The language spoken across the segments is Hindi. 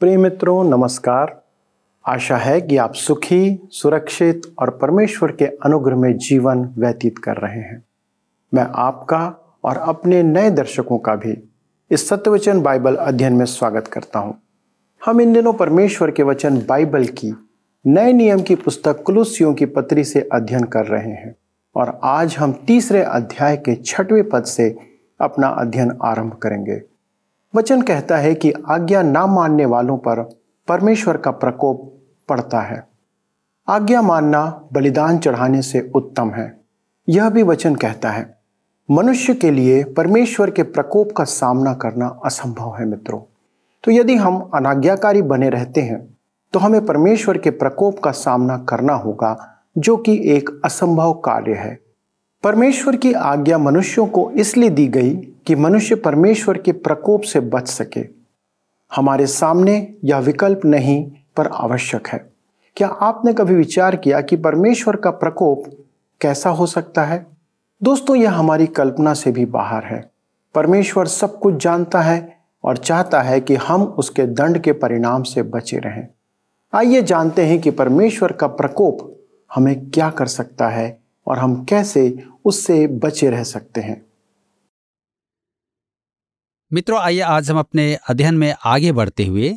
प्रिय मित्रों नमस्कार। आशा है कि आप सुखी, सुरक्षित और परमेश्वर के अनुग्रह में जीवन व्यतीत कर रहे हैं। मैं आपका और अपने नए दर्शकों का भी इस सत्यवचन बाइबल अध्ययन में स्वागत करता हूँ। हम इन दिनों परमेश्वर के वचन बाइबल की नए नियम की पुस्तक कुलुसियों की पत्री से अध्ययन कर रहे हैं और आज हम तीसरे अध्याय के छठवें पद से अपना अध्ययन आरंभ करेंगे। वचन कहता है कि आज्ञा ना मानने वालों पर परमेश्वर का प्रकोप पड़ता है। आज्ञा मानना बलिदान चढ़ाने से उत्तम है। यह भी वचन कहता है, मनुष्य के लिए परमेश्वर के प्रकोप का सामना करना असंभव है मित्रों। तो यदि हम अनाज्ञाकारी बने रहते हैं तो हमें परमेश्वर के प्रकोप का सामना करना होगा, जो कि एक असंभव कार्य है। परमेश्वर की आज्ञा मनुष्यों को इसलिए दी गई कि मनुष्य परमेश्वर के प्रकोप से बच सके। हमारे सामने यह विकल्प नहीं, पर आवश्यक है। क्या आपने कभी विचार किया कि परमेश्वर का प्रकोप कैसा हो सकता है? दोस्तों, यह हमारी कल्पना से भी बाहर है। परमेश्वर सब कुछ जानता है और चाहता है कि हम उसके दंड के परिणाम से बचे रहें। आइए जानते हैं कि परमेश्वर का प्रकोप हमें क्या कर सकता है और हम कैसे उससे बचे रह सकते हैं। मित्रों, आइए आज हम अपने अध्ययन में आगे बढ़ते हुए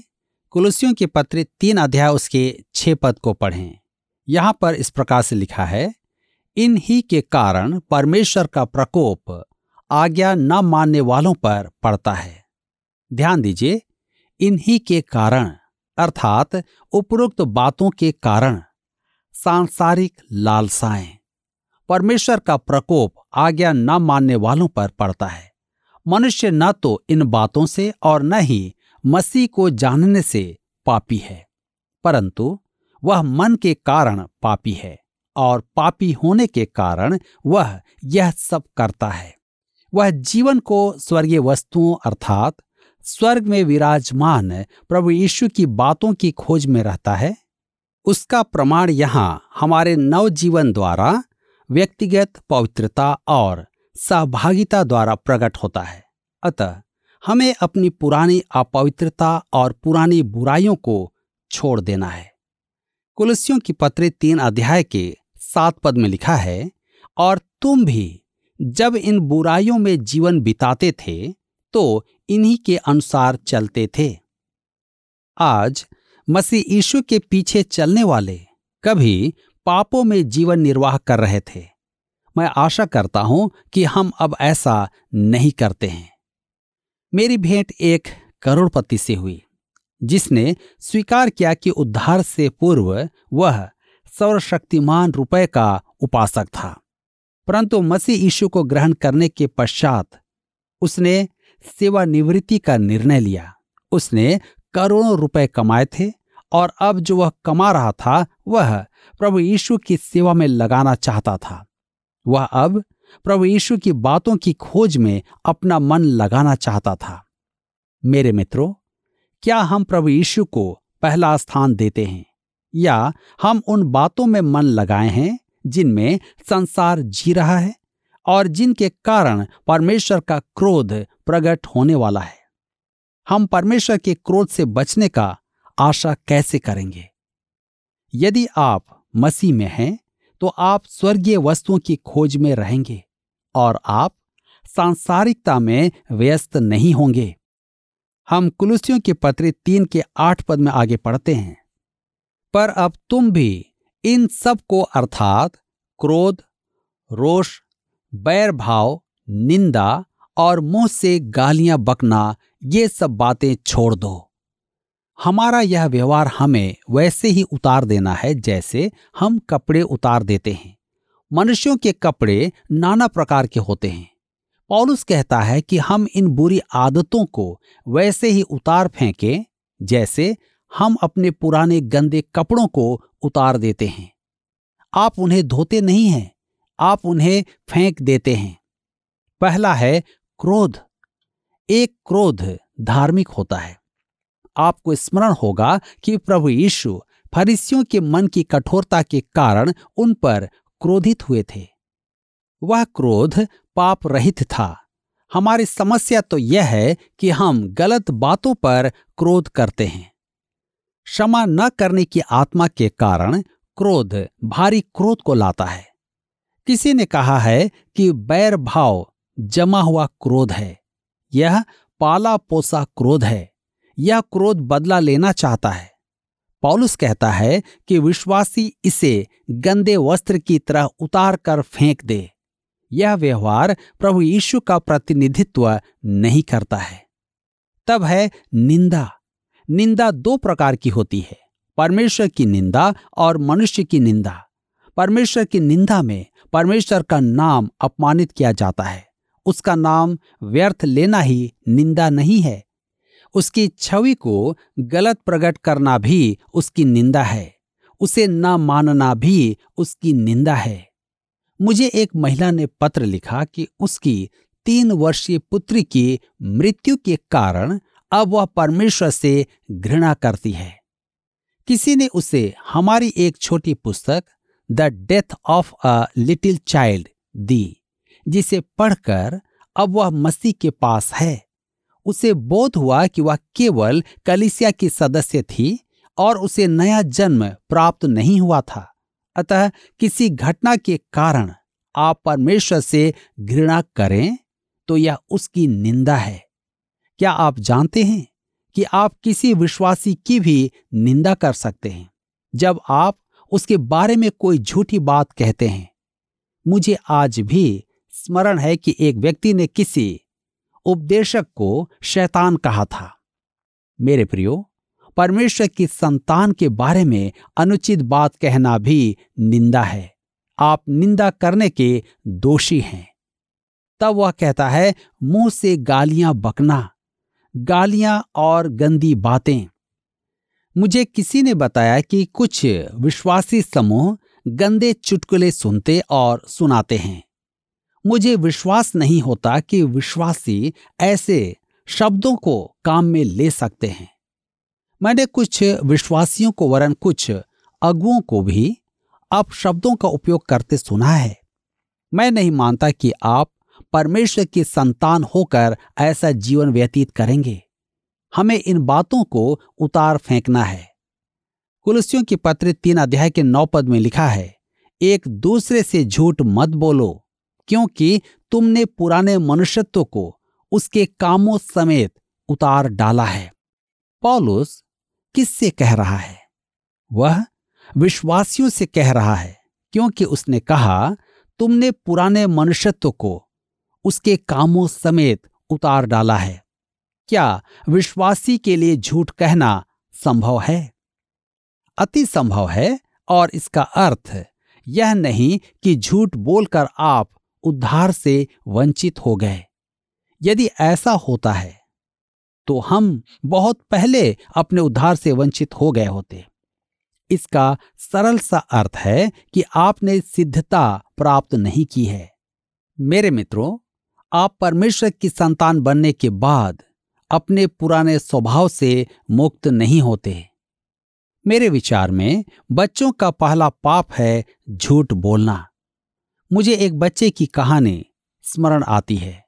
कुलसियों के पत्र तीन अध्याय उसके छह पद को पढ़ें। यहाँ पर इस प्रकार से लिखा है इन ही के कारण परमेश्वर का प्रकोप आज्ञा न मानने वालों पर पड़ता है। ध्यान दीजिए इन ही के कारण, अर्थात उपरोक्त बातों के कारण, सांसारिक लालसाएँ, परमेश्वर का प्रकोप आज्ञा न मानने वालों पर पड़ता है। मनुष्य न तो इन बातों से और न ही मसीह को जानने से पापी है, परंतु वह मन के कारण पापी है और पापी होने के कारण वह यह सब करता है। वह जीवन को स्वर्गीय वस्तुओं अर्थात स्वर्ग में विराजमान प्रभु यीशु की बातों की खोज में रहता है। उसका प्रमाण यहाँ हमारे नव जीवन द्वारा व्यक्तिगत पवित्रता और सहभागिता द्वारा प्रकट होता है। अतः हमें अपनी पुरानी अपवित्रता और पुरानी बुराइयों को छोड़ देना है। कुलसियों की पत्र तीन अध्याय के सात पद में लिखा है, और तुम भी जब इन बुराइयों में जीवन बिताते थे तो इन्हीं के अनुसार चलते थे। आज मसीह यीशु के पीछे चलने वाले कभी पापों में जीवन निर्वाह कर रहे थे। मैं आशा करता हूँ कि हम अब ऐसा नहीं करते हैं। मेरी भेंट एक करोड़पति से हुई, जिसने स्वीकार किया कि उद्धार से पूर्व वह सर्वशक्तिमान रुपये का उपासक था, परंतु मसीह यीशु को ग्रहण करने के पश्चात उसने सेवानिवृत्ति का निर्णय लिया। उसने करोड़ों रुपए कमाए थे और अब जो वह कमा रहा था, वह प्रभु यीशु की सेवा में लगाना चाहता था। वह अब प्रभु यीशु की बातों की खोज में अपना मन लगाना चाहता था। मेरे मित्रों, क्या हम प्रभु यीशु को पहला स्थान देते हैं या हम उन बातों में मन लगाए हैं जिनमें संसार जी रहा है और जिनके कारण परमेश्वर का क्रोध प्रकट होने वाला है? हम परमेश्वर के क्रोध से बचने का आशा कैसे करेंगे? यदि आप मसीह में हैं तो आप स्वर्गीय वस्तुओं की खोज में रहेंगे और आप सांसारिकता में व्यस्त नहीं होंगे। हम कुलुसियों के पत्र तीन के आठ पद में आगे पढ़ते हैं। पर अब तुम भी इन सबको अर्थात क्रोध, रोष बैर भाव निंदा और मुँह से गालियाँ बकना, ये सब बातें छोड़ दो। हमारा यह व्यवहार हमें वैसे ही उतार देना है जैसे हम कपड़े उतार देते हैं। मनुष्यों के कपड़े नाना प्रकार के होते हैं। पौलुस कहता है कि हम इन बुरी आदतों को वैसे ही उतार फेंके जैसे हम अपने पुराने गंदे कपड़ों को उतार देते हैं। आप उन्हें धोते नहीं हैं, आप उन्हें फेंक देते हैं। पहला है क्रोध। एक क्रोध धार्मिक होता है। आपको स्मरण होगा कि प्रभु यीशु फरिसियों के मन की कठोरता के कारण उन पर क्रोधित हुए थे। वह क्रोध पाप रहित था। हमारी समस्या तो यह है कि हम गलत बातों पर क्रोध करते हैं। क्षमा न करने की आत्मा के कारण क्रोध भारी क्रोध को लाता है। किसी ने कहा है कि बैर भाव जमा हुआ क्रोध है। यह पाला पोसा क्रोध है। यह क्रोध बदला लेना चाहता है। पॉलुस कहता है कि विश्वासी इसे गंदे वस्त्र की तरह उतार कर फेंक दे। यह व्यवहार प्रभु यीशु का प्रतिनिधित्व नहीं करता है। तब है निंदा। निंदा दो प्रकार की होती है, परमेश्वर की निंदा और मनुष्य की निंदा। परमेश्वर की निंदा में परमेश्वर का नाम अपमानित किया जाता है। उसका नाम व्यर्थ लेना ही निंदा नहीं है। उसकी छवि को गलत प्रकट करना भी उसकी निंदा है। उसे न मानना भी उसकी निंदा है। मुझे एक महिला ने पत्र लिखा कि उसकी तीन वर्षीय पुत्री की मृत्यु के कारण अब वह परमेश्वर से घृणा करती है। किसी ने उसे, हमारी एक छोटी पुस्तक, the death of a little child दी, जिसे पढ़कर अब वह मसीह के पास है। उसे बोध हुआ कि वह केवल कलिसिया की सदस्य थी और उसे नया जन्म प्राप्त नहीं हुआ था। अतः किसी घटना के कारण आप परमेश्वर से घृणा करें तो यह उसकी निंदा है। क्या आप जानते हैं कि आप किसी विश्वासी की भी निंदा कर सकते हैं? जब आप उसके बारे में कोई झूठी बात कहते हैं, मुझे आज भी स्मरण है कि एक व्यक्ति ने किसी उपदेशक को शैतान कहा था। मेरे प्रियो, परमेश्वर की संतान के बारे में अनुचित बात कहना भी निंदा है। आप निंदा करने के दोषी हैं। तब वह कहता है, मुँह से गालियाँ बकना, गालियाँ और गंदी बातें। मुझे किसी ने बताया कि कुछ विश्वासी समूह गंदे चुटकुले सुनते और सुनाते हैं। मुझे विश्वास नहीं होता कि विश्वासी ऐसे शब्दों को काम में ले सकते हैं। मैंने कुछ विश्वासियों को वरन कुछ अगुओं को भी अब शब्दों का उपयोग करते सुना है। मैं नहीं मानता कि आप परमेश्वर की संतान होकर ऐसा जीवन व्यतीत करेंगे। हमें इन बातों को उतार फेंकना है। कुलसियों की पत्र तीन अध्याय के नौ पद में लिखा है, एक दूसरे से झूठ मत बोलो। क्योंकि तुमने पुराने मनुष्यत्व को उसके कामों समेत उतार डाला है। पॉलुस किससे कह रहा है? वह विश्वासियों से कह रहा है, क्योंकि उसने कहा, तुमने पुराने मनुष्यत्व को उसके कामों समेत उतार डाला है। क्या विश्वासी के लिए झूठ कहना संभव है? अति संभव है, और इसका अर्थ यह नहीं कि झूठ बोलकर आप उद्धार से वंचित हो गए। यदि ऐसा होता है तो हम बहुत पहले अपने उद्धार से वंचित हो गए होते। इसका सरल सा अर्थ है कि आपने सिद्धता प्राप्त नहीं की है। मेरे मित्रों, आप परमेश्वर की संतान बनने के बाद अपने पुराने स्वभाव से मुक्त नहीं होते। मेरे विचार में बच्चों का पहला पाप है झूठ बोलना। मुझे एक बच्चे की कहानी स्मरण आती है।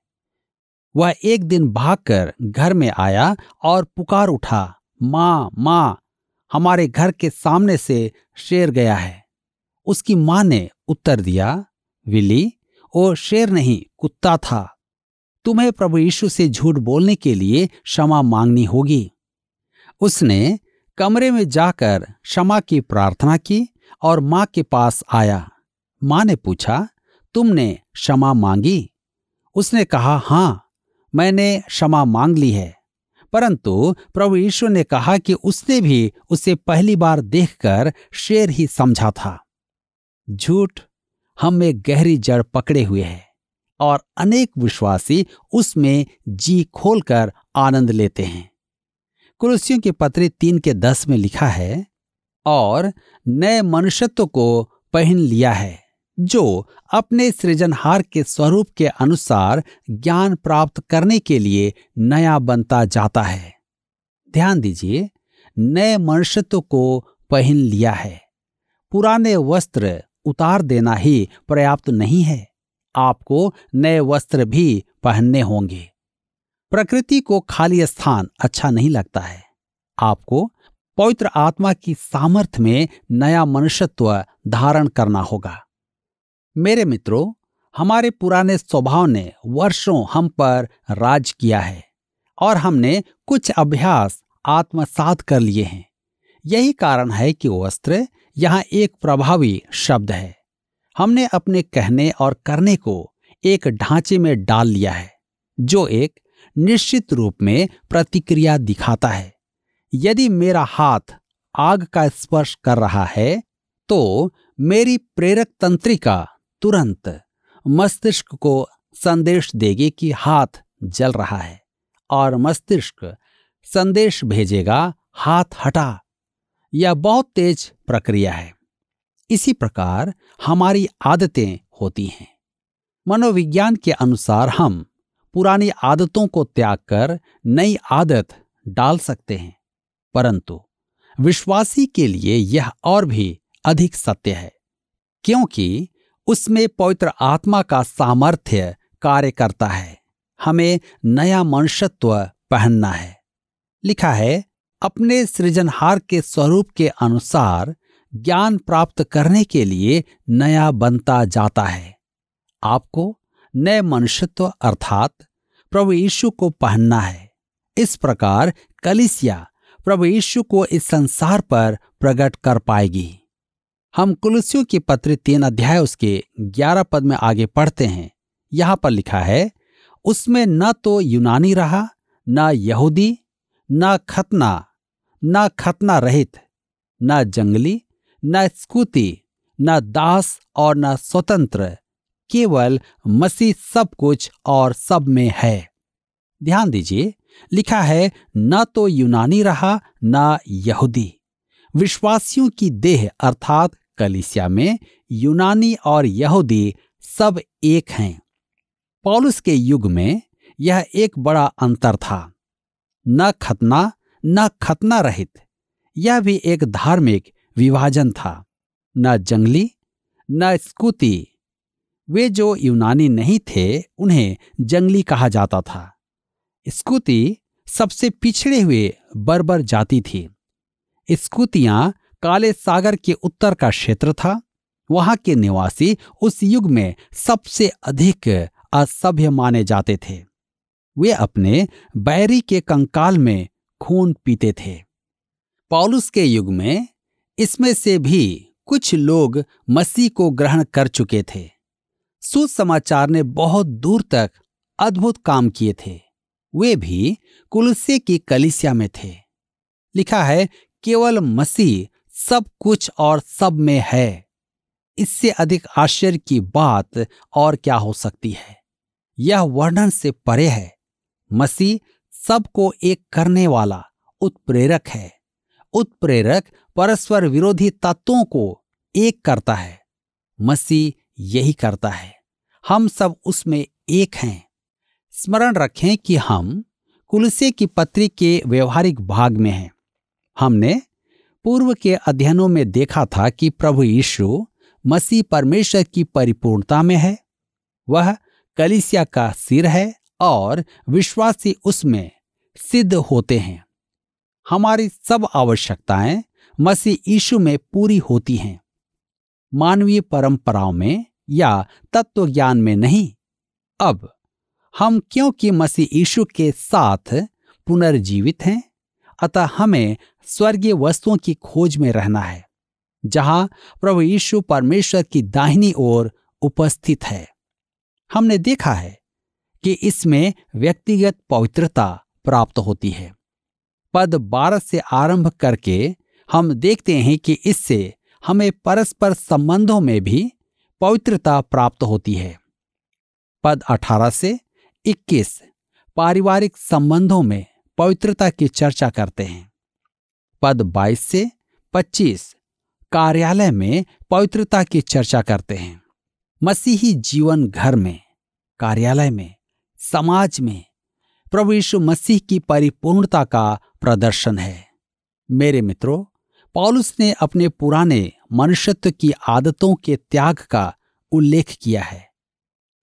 वह एक दिन भागकर घर में आया और पुकार उठा, माँ माँ, हमारे घर के सामने से शेर गया है। उसकी माँ ने उत्तर दिया, विली वो शेर नहीं, कुत्ता था। तुम्हें प्रभु यीशु से झूठ बोलने के लिए क्षमा मांगनी होगी। उसने कमरे में जाकर क्षमा की प्रार्थना की और माँ के पास आया। माँ ने पूछा तुमने क्षमा मांगी? उसने कहा, हाँ, मैंने क्षमा मांग ली है। परंतु प्रभु यीशु ने कहा कि उसने भी उसे पहली बार देखकर शेर ही समझा था। झूठ हम में गहरी जड़ पकड़े हुए है और अनेक विश्वासी उसमें जी खोलकर आनंद लेते हैं। कुरुसियों के पत्र तीन के दस में लिखा है, और नए मनुष्यत्व को पहन लिया है। जो अपने सृजनहार के स्वरूप के अनुसार ज्ञान प्राप्त करने के लिए नया बनता जाता है। ध्यान दीजिए, नए मनुष्यत्व को पहन लिया है। पुराने वस्त्र उतार देना ही पर्याप्त नहीं है। आपको नए वस्त्र भी पहनने होंगे। प्रकृति को खाली स्थान अच्छा नहीं लगता है। आपको पवित्र आत्मा की सामर्थ्य में नया मनुष्यत्व धारण करना होगा। मेरे मित्रों, हमारे पुराने स्वभाव ने वर्षों हम पर राज किया है और हमने कुछ अभ्यास आत्मसात कर लिए हैं। यही कारण है कि वस्त्र यहाँ एक प्रभावी शब्द है। हमने अपने कहने और करने को एक ढांचे में डाल लिया है, जो एक निश्चित रूप में प्रतिक्रिया दिखाता है। यदि मेरा हाथ आग का स्पर्श कर रहा है तो मेरी प्रेरक तंत्रिका तुरंत मस्तिष्क को संदेश देगी कि हाथ जल रहा है और मस्तिष्क संदेश भेजेगा, हाथ हटा। यह बहुत तेज प्रक्रिया है। इसी प्रकार हमारी आदतें होती हैं। मनोविज्ञान के अनुसार हम पुरानी आदतों को त्याग कर नई आदत डाल सकते हैं। परंतु विश्वासी के लिए यह और भी अधिक सत्य है, क्योंकि उसमें पवित्र आत्मा का सामर्थ्य कार्य करता है। हमें नया मनुष्यत्व पहनना है। लिखा है, अपने सृजनहार के स्वरूप के अनुसार ज्ञान प्राप्त करने के लिए नया बनता जाता है। आपको नए मनुष्यत्व अर्थात प्रभु यीशु को पहनना है। इस प्रकार कलिसिया प्रभु यीशु को इस संसार पर प्रकट कर पाएगी। हम कुलसियों की पत्र तीन अध्याय उसके ग्यारह पद में आगे पढ़ते हैं। यहाँ पर लिखा है, उसमें न तो यूनानी रहा, न यहूदी, न खतना न खतना रहित, न जंगली, न स्कूति, न दास और न स्वतंत्र, केवल मसीह सब कुछ और सब में है। ध्यान दीजिए, लिखा है, न तो यूनानी रहा, न यहूदी। विश्वासियों की देह अर्थात कलिसिया में यूनानी और यहूदी सब एक हैं। पॉलुस के युग में यह एक बड़ा अंतर था। न खतना न खतना रहित, यह भी एक धार्मिक विभाजन था। न जंगली, न स्कूती, वे जो यूनानी नहीं थे, उन्हें जंगली कहा जाता था। स्कूती सबसे पिछड़े हुए बर्बर जाति थी। स्कूतियाँ काले सागर के उत्तर का क्षेत्र था। वहाँ के निवासी उस युग में सबसे अधिक असभ्य माने जाते थे। वे अपने बैरी के कंकाल में खून पीते थे। पॉलुस के युग में इसमें से भी कुछ लोग मसीह को ग्रहण कर चुके थे। सुसमाचार ने बहुत दूर तक अद्भुत काम किए थे। वे भी कुलसे की कलिसिया में थे। लिखा है, केवल मसीह सब कुछ और सब में है। इससे अधिक आश्चर्य की बात और क्या हो सकती है? यह वर्णन से परे है। मसीह सबको एक करने वाला, उत्प्रेरक है। उत्प्रेरक परस्पर विरोधी तत्वों को एक करता है। मसीह यही करता है। हम सब उसमें एक हैं। स्मरण रखें कि हम कुलसे की पत्री के व्यवहारिक भाग में हैं। हमने पूर्व के अध्ययनों में देखा था कि प्रभु यीशु मसीह परमेश्वर की परिपूर्णता में है। वह कलिसिया का सिर है और विश्वासी उसमें सिद्ध होते हैं। हमारी सब आवश्यकताएँ मसीह यीशु में पूरी होती हैं। मानवीय परंपराओं में या तत्व ज्ञान में नहीं। अब हम क्योंकि मसीह यीशु के साथ पुनर्जीवित हैं, अतः हमें स्वर्गीय वस्तुओं की खोज में रहना है, जहाँ प्रभु यीशु परमेश्वर की दाहिनी ओर उपस्थित है। हमने देखा है कि इसमें व्यक्तिगत पवित्रता प्राप्त होती है। पद बारह से आरंभ करके हम देखते हैं कि इससे हमें परस्पर संबंधों में भी पवित्रता प्राप्त होती है। पद 18 से 21 पारिवारिक संबंधों में पवित्रता की चर्चा करते हैं। पद 22 से 25 कार्यालय में पवित्रता की चर्चा करते हैं। मसीही जीवन घर में, कार्यालय में, समाज में, प्रभु यीशु मसीह की परिपूर्णता का प्रदर्शन है। मेरे मित्रों, पॉलुस ने अपने पुराने मनुष्यत्व की आदतों के त्याग का उल्लेख किया है।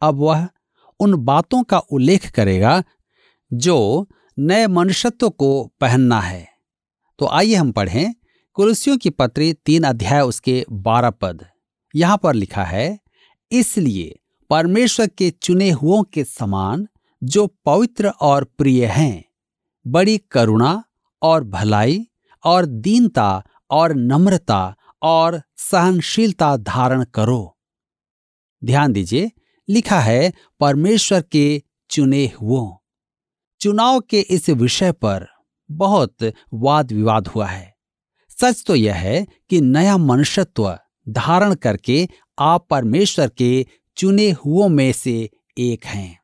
अब वह उन बातों का उल्लेख करेगा जो नए मनुष्यत्व को पहनना है। तो आइए हम पढ़ें कुलसियों की पत्री तीन अध्याय उसके बारह पद। यहाँ पर लिखा है, इसलिए परमेश्वर के चुने हुओं के समान जो पवित्र और प्रिय हैं, बड़ी करुणा और भलाई और दीनता और नम्रता और सहनशीलता धारण करो। ध्यान दीजिए, लिखा है, परमेश्वर के चुने हुओं। चुनाव के इस विषय पर बहुत वाद विवाद हुआ है। सच तो यह है कि नया मनुष्यत्व धारण करके आप परमेश्वर के चुने हुओं में से एक हैं।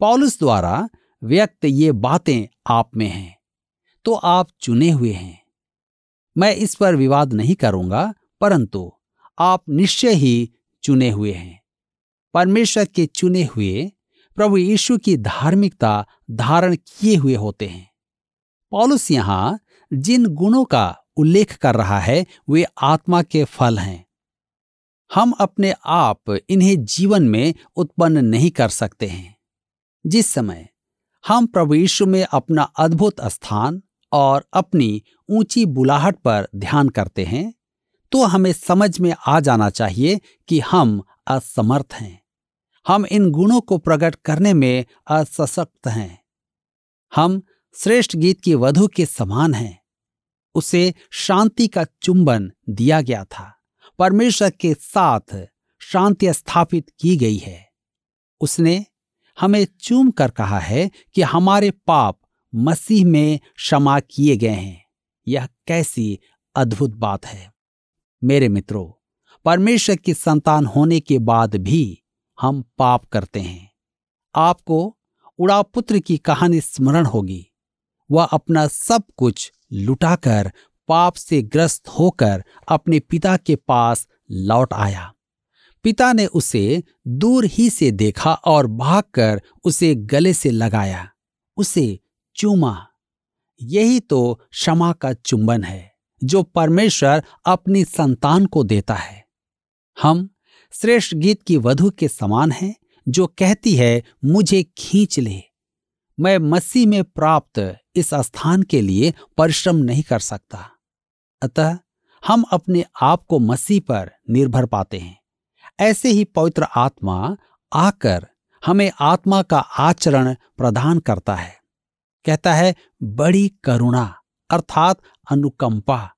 पॉलुस द्वारा व्यक्त ये बातें आप में हैं तो आप चुने हुए हैं। मैं इस पर विवाद नहीं करूँगा, परंतु आप निश्चय ही चुने हुए हैं। परमेश्वर के चुने हुए प्रभु यीशु की धार्मिकता धारण किए हुए होते हैं। पॉलुस यहाँ जिन गुणों का उल्लेख कर रहा है, वे आत्मा के फल हैं। हम अपने आप इन्हें जीवन में उत्पन्न नहीं कर सकते हैं। जिस समय हम प्रभु यीशु में अपना अद्भुत स्थान और अपनी ऊँची बुलाहट पर ध्यान करते हैं तो हमें समझ में आ जाना चाहिए कि हम असमर्थ हैं। हम इन गुणों को प्रकट करने में असशक्त हैं। हम श्रेष्ठ गीत की वधु के समान है। उसे शांति का चुंबन दिया गया था। परमेश्वर के साथ शांति स्थापित की गई है। उसने हमें चूम कर कहा है कि हमारे पाप मसीह में क्षमा किए गए हैं। यह कैसी अद्भुत बात है। मेरे मित्रों, परमेश्वर की संतान होने के बाद भी हम पाप करते हैं। आपको उड़ापुत्र की कहानी स्मरण होगी। वह अपना सब कुछ लुटाकर पाप से ग्रस्त होकर अपने पिता के पास लौट आया। पिता ने उसे दूर ही से देखा और भागकर उसे गले से लगाया। उसे चूमा। यही तो क्षमा का चुंबन है, जो परमेश्वर अपनी संतान को देता है। हम श्रेष्ठ गीत की वधु के समान हैं, जो कहती है, मुझे खींच ले। मैं मसीह में प्राप्त इस स्थान के लिए परिश्रम नहीं कर सकता। अतः हम अपने आप को मसीह पर निर्भर पाते हैं। ऐसे ही पवित्र आत्मा आकर हमें आत्मा का आचरण प्रदान करता है। कहता है, बड़ी करुणा, अर्थात अनुकंपा।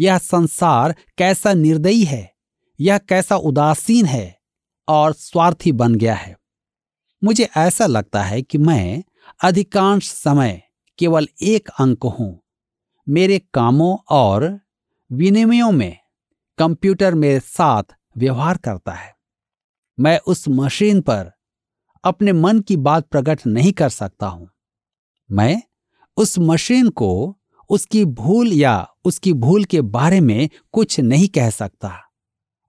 यह संसार कैसा निर्दयी है, यह कैसा उदासीन है और स्वार्थी बन गया है। मुझे ऐसा लगता है कि मैं अधिकांश समय केवल एक अंक हूँ। मेरे कामों और विनिमयों में कंप्यूटर मेरे साथ व्यवहार करता है। मैं उस मशीन पर अपने मन की बात प्रकट नहीं कर सकता हूँ। मैं उस मशीन को उसकी भूल या उसकी भूल के बारे में कुछ नहीं कह सकता।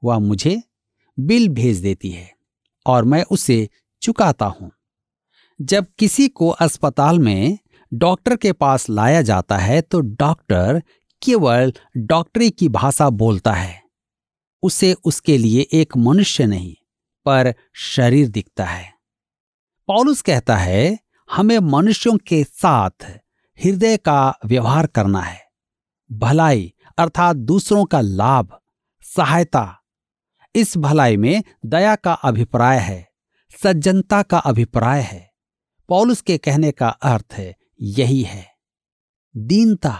वह मुझे बिल भेज देती है और मैं उसे चुकाता हूँ। जब किसी को अस्पताल में डॉक्टर के पास लाया जाता है तो डॉक्टर केवल डॉक्टरी की भाषा बोलता है। उसे उसके लिए एक मनुष्य नहीं, पर शरीर दिखता है। पॉलुस कहता है, हमें मनुष्यों के साथ हृदय का व्यवहार करना है। भलाई अर्थात दूसरों का लाभ, सहायता। इस भलाई में दया का अभिप्राय है, सज्जनता का अभिप्राय है। पौलुस के कहने का अर्थ है यही है, दीनता।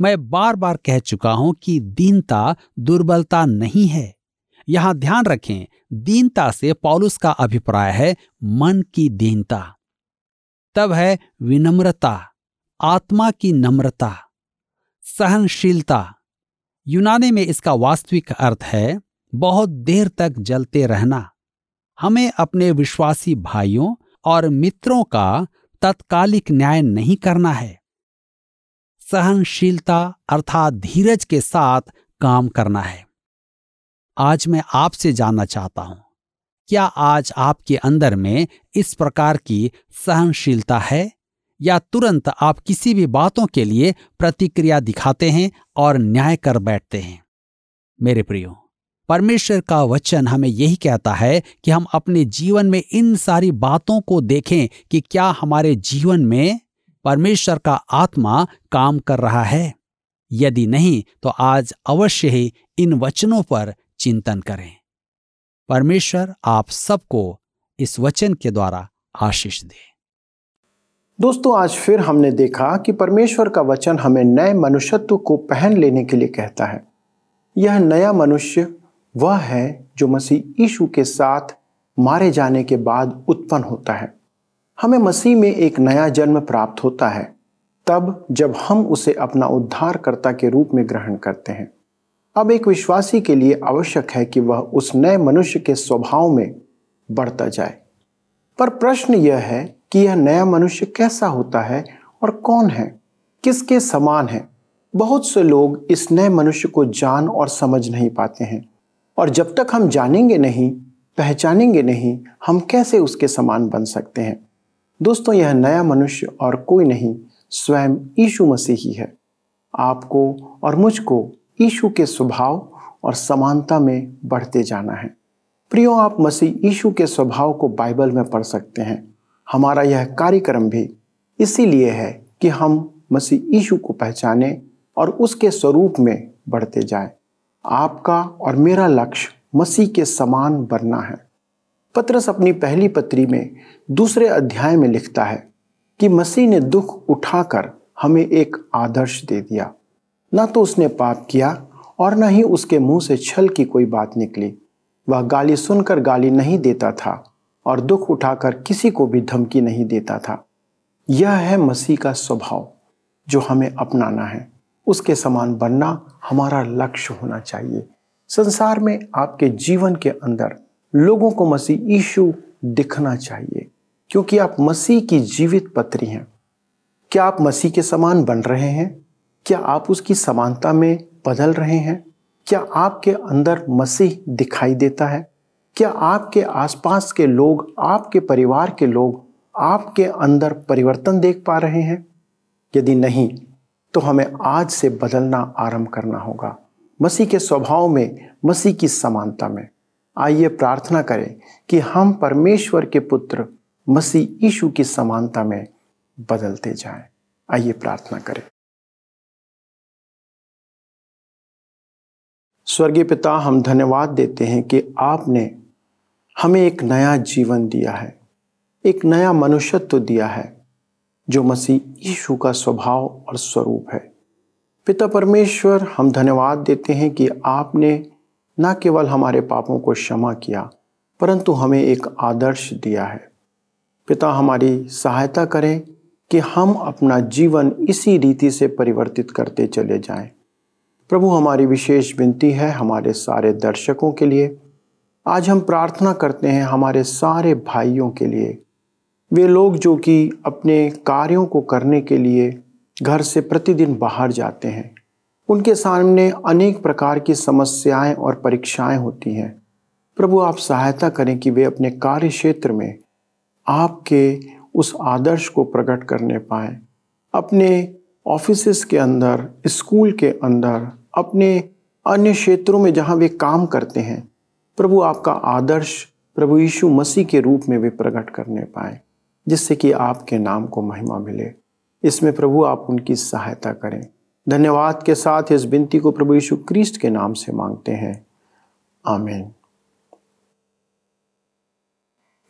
मैं बार बार कह चुका हूँ कि दीनता दुर्बलता नहीं है। यहाँ ध्यान रखें, दीनता से पौलुस का अभिप्राय है मन की दीनता। तब है विनम्रता, आत्मा की नम्रता, सहनशीलता। यूनानी में इसका वास्तविक अर्थ है, बहुत देर तक जलते रहना। हमें अपने विश्वासी भाइयों और मित्रों का तत्कालिक न्याय नहीं करना है। सहनशीलता अर्थात धीरज के साथ काम करना है। आज मैं आपसे जानना चाहता हूँ, क्या आज आपके अंदर में इस प्रकार की सहनशीलता है या तुरंत आप किसी भी बातों के लिए प्रतिक्रिया दिखाते हैं और न्याय कर बैठते हैं? मेरे प्रियो परमेश्वर का वचन हमें यही कहता है कि हम अपने जीवन में इन सारी बातों को देखें कि क्या हमारे जीवन में परमेश्वर का आत्मा काम कर रहा है। यदि नहीं तो आज अवश्य ही इन वचनों पर चिंतन करें। परमेश्वर आप सबको इस वचन के द्वारा आशीष दे। दोस्तों, आज फिर हमने देखा कि परमेश्वर का वचन हमें नए मनुष्यत्व को पहन लेने के लिए कहता है। यह नया मनुष्य वह है जो मसीह यीशु के साथ मारे जाने के बाद उत्पन्न होता है। हमें मसीह में एक नया जन्म प्राप्त होता है, तब जब हम उसे अपना उद्धारकर्ता के रूप में ग्रहण करते हैं। अब एक विश्वासी के लिए आवश्यक है कि वह उस नए मनुष्य के स्वभाव में बढ़ता जाए। पर प्रश्न यह है कि यह नया मनुष्य कैसा होता है और कौन है? किसके समान है? बहुत से लोग इस नए मनुष्य को जान और समझ नहीं पाते हैं। और जब तक हम जानेंगे नहीं, पहचानेंगे नहीं, हम कैसे उसके समान बन सकते हैं? दोस्तों, यह नया मनुष्य और कोई नहीं, स्वयं यीशु मसीह ही है। आपको और मुझको यीशु के स्वभाव और समानता में बढ़ते जाना है। प्रियो, आप मसीह यीशु के स्वभाव को बाइबल में पढ़ सकते हैं। हमारा यह कार्यक्रम भी इसीलिए है कि हम मसीह यीशु को पहचाने और उसके स्वरूप में बढ़ते जाएँ। आपका और मेरा लक्ष्य मसीह के समान बनना है। पत्रस अपनी पहली पत्री में दूसरे अध्याय में लिखता है कि मसीह ने दुख उठाकर हमें एक आदर्श दे दिया। न तो उसने पाप किया और न ही उसके मुँह से छल की कोई बात निकली। वह गाली सुनकर गाली नहीं देता था और दुख उठाकर किसी को भी धमकी नहीं देता था। यह है मसीह का स्वभाव, जो हमें अपनाना है। उसके समान बनना हमारा लक्ष्य होना चाहिए। संसार में आपके जीवन के अंदर लोगों को मसीह यीशु दिखना चाहिए, क्योंकि आप मसीह की जीवित पत्री हैं। क्या आप मसीह के समान बन रहे हैं? क्या आप उसकी समानता में बदल रहे हैं? क्या आपके अंदर मसीह दिखाई देता है? क्या आपके आसपास के लोग, आपके परिवार के लोग आपके अंदर परिवर्तन देख पा रहे हैं? यदि नहीं तो हमें आज से बदलना आरंभ करना होगा। मसीह के स्वभाव में, मसीह की समानता में। आइए प्रार्थना करें कि हम परमेश्वर के पुत्र, मसीह यीशु की समानता में बदलते जाएँ। आइए प्रार्थना करें। स्वर्गीय पिता, हम धन्यवाद देते हैं कि आपने हमें एक नया जीवन दिया है, एक नया मनुष्यत्व दिया है। जो मसीह यीशु का स्वभाव और स्वरूप है। पिता परमेश्वर, हम धन्यवाद देते हैं कि आपने न केवल हमारे पापों को क्षमा किया, परंतु हमें एक आदर्श दिया है। पिता, हमारी सहायता करें कि हम अपना जीवन इसी रीति से परिवर्तित करते चले जाएँ। प्रभु, हमारी विशेष विनती है हमारे सारे दर्शकों के लिए। आज हम प्रार्थना करते हैं हमारे सारे भाइयों के लिए। वे लोग जो कि अपने कार्यों को करने के लिए घर से प्रतिदिन बाहर जाते हैं। उनके सामने अनेक प्रकार की समस्याएँ और परीक्षाएँ होती हैं। प्रभु, आप सहायता करें कि वे अपने कार्य क्षेत्र में आपके उस आदर्श को प्रकट करने पाए। अपने ऑफ़िस के अंदर, स्कूल के अंदर, अपने अन्य क्षेत्रों में जहाँ वे काम करते हैं, प्रभु, आपका आदर्श प्रभु यीशु मसीह के रूप में वे प्रकट करने पाए। जिससे कि आपके नाम को महिमा मिले। इसमें प्रभु आप उनकी सहायता करें। धन्यवाद के साथ इस विनती को प्रभु यीशु क्रिस्ट के नाम से मांगते हैं। आमीन।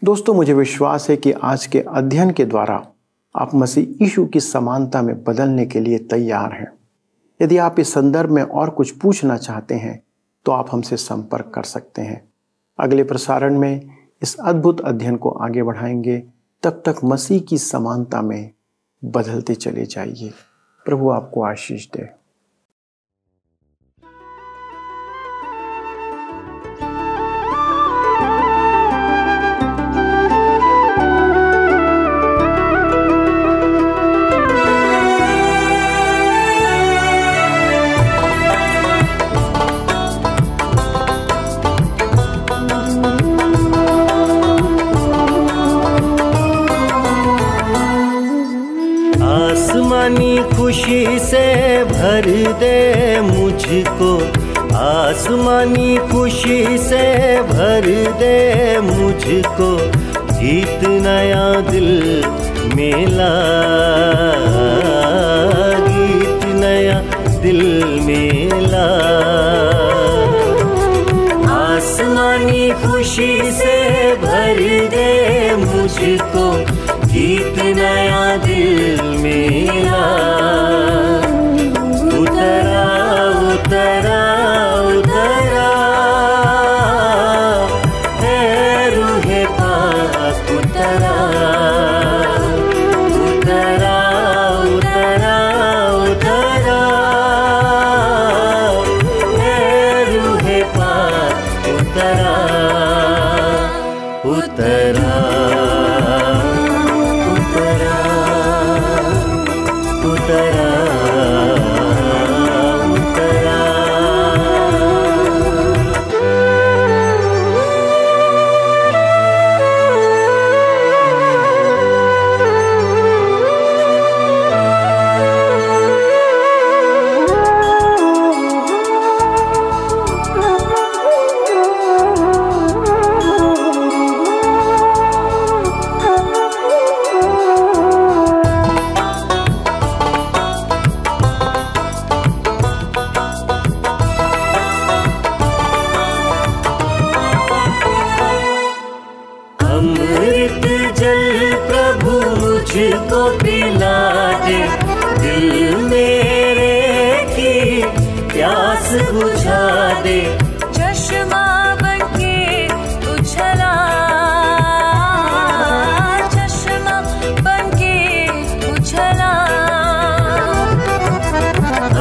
दोस्तों, मुझे विश्वास है कि आज के अध्ययन के द्वारा आप मसीह यीशु की समानता में बदलने के लिए तैयार हैं। यदि आप इस संदर्भ में और कुछ पूछना चाहते हैं तो आप हमसे संपर्क कर सकते हैं। अगले प्रसारण में इस अद्भुत अध्ययन को आगे बढ़ाएँगे। तब तक मसीह की समानता में बदलते चले जाइए। प्रभु आपको आशीष दे। खुशी से भर दे मुझको। आसमानी खुशी से भर दे मुझको। जीत नया दिल मेला। गीत नया दिल मेला। उतरा उतरा। बुझा दे, चश्मा बनके उछला। चश्मा बनके उछला।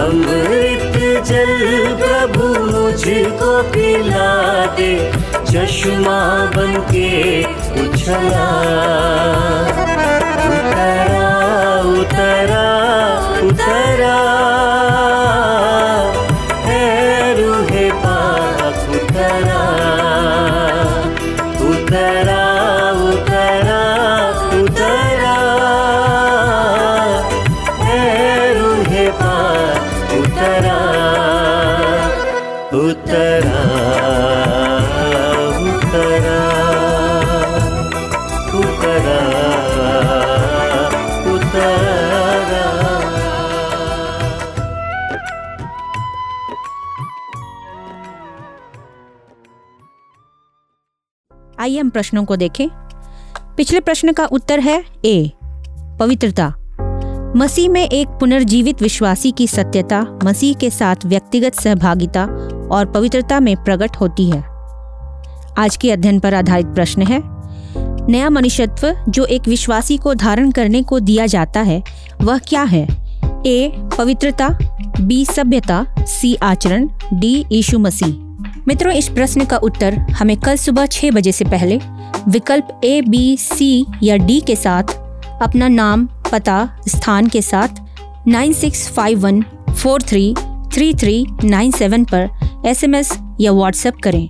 अमृत जल प्रभु मुझको पिला दे, चश्मा बनके उछला। आइए हम प्रश्नों को देखें। पिछले प्रश्न का उत्तर है ए पवित्रता। मसीह में एक पुनर्जीवित विश्वासी की सत्यता, मसीह के साथ व्यक्तिगत सहभागिता और पवित्रता में प्रकट होती है। आज के अध्ययन पर आधारित प्रश्न है नया मनुष्यत्व जो एक विश्वासी को धारण करने को दिया जाता है, वह क्या है? ए, पवित्रता, बी, सभ्यता, सी, आचरण, डी, यीशु मसीह। मित्रों, इस प्रश्न का उत्तर हमें कल सुबह छह बजे से पहले विकल्प ए, बी, सी या डी के साथ, अपना नाम, पता, स्थान के साथ 9651433397 पर एसएमएस या व्हाट्सएप करें।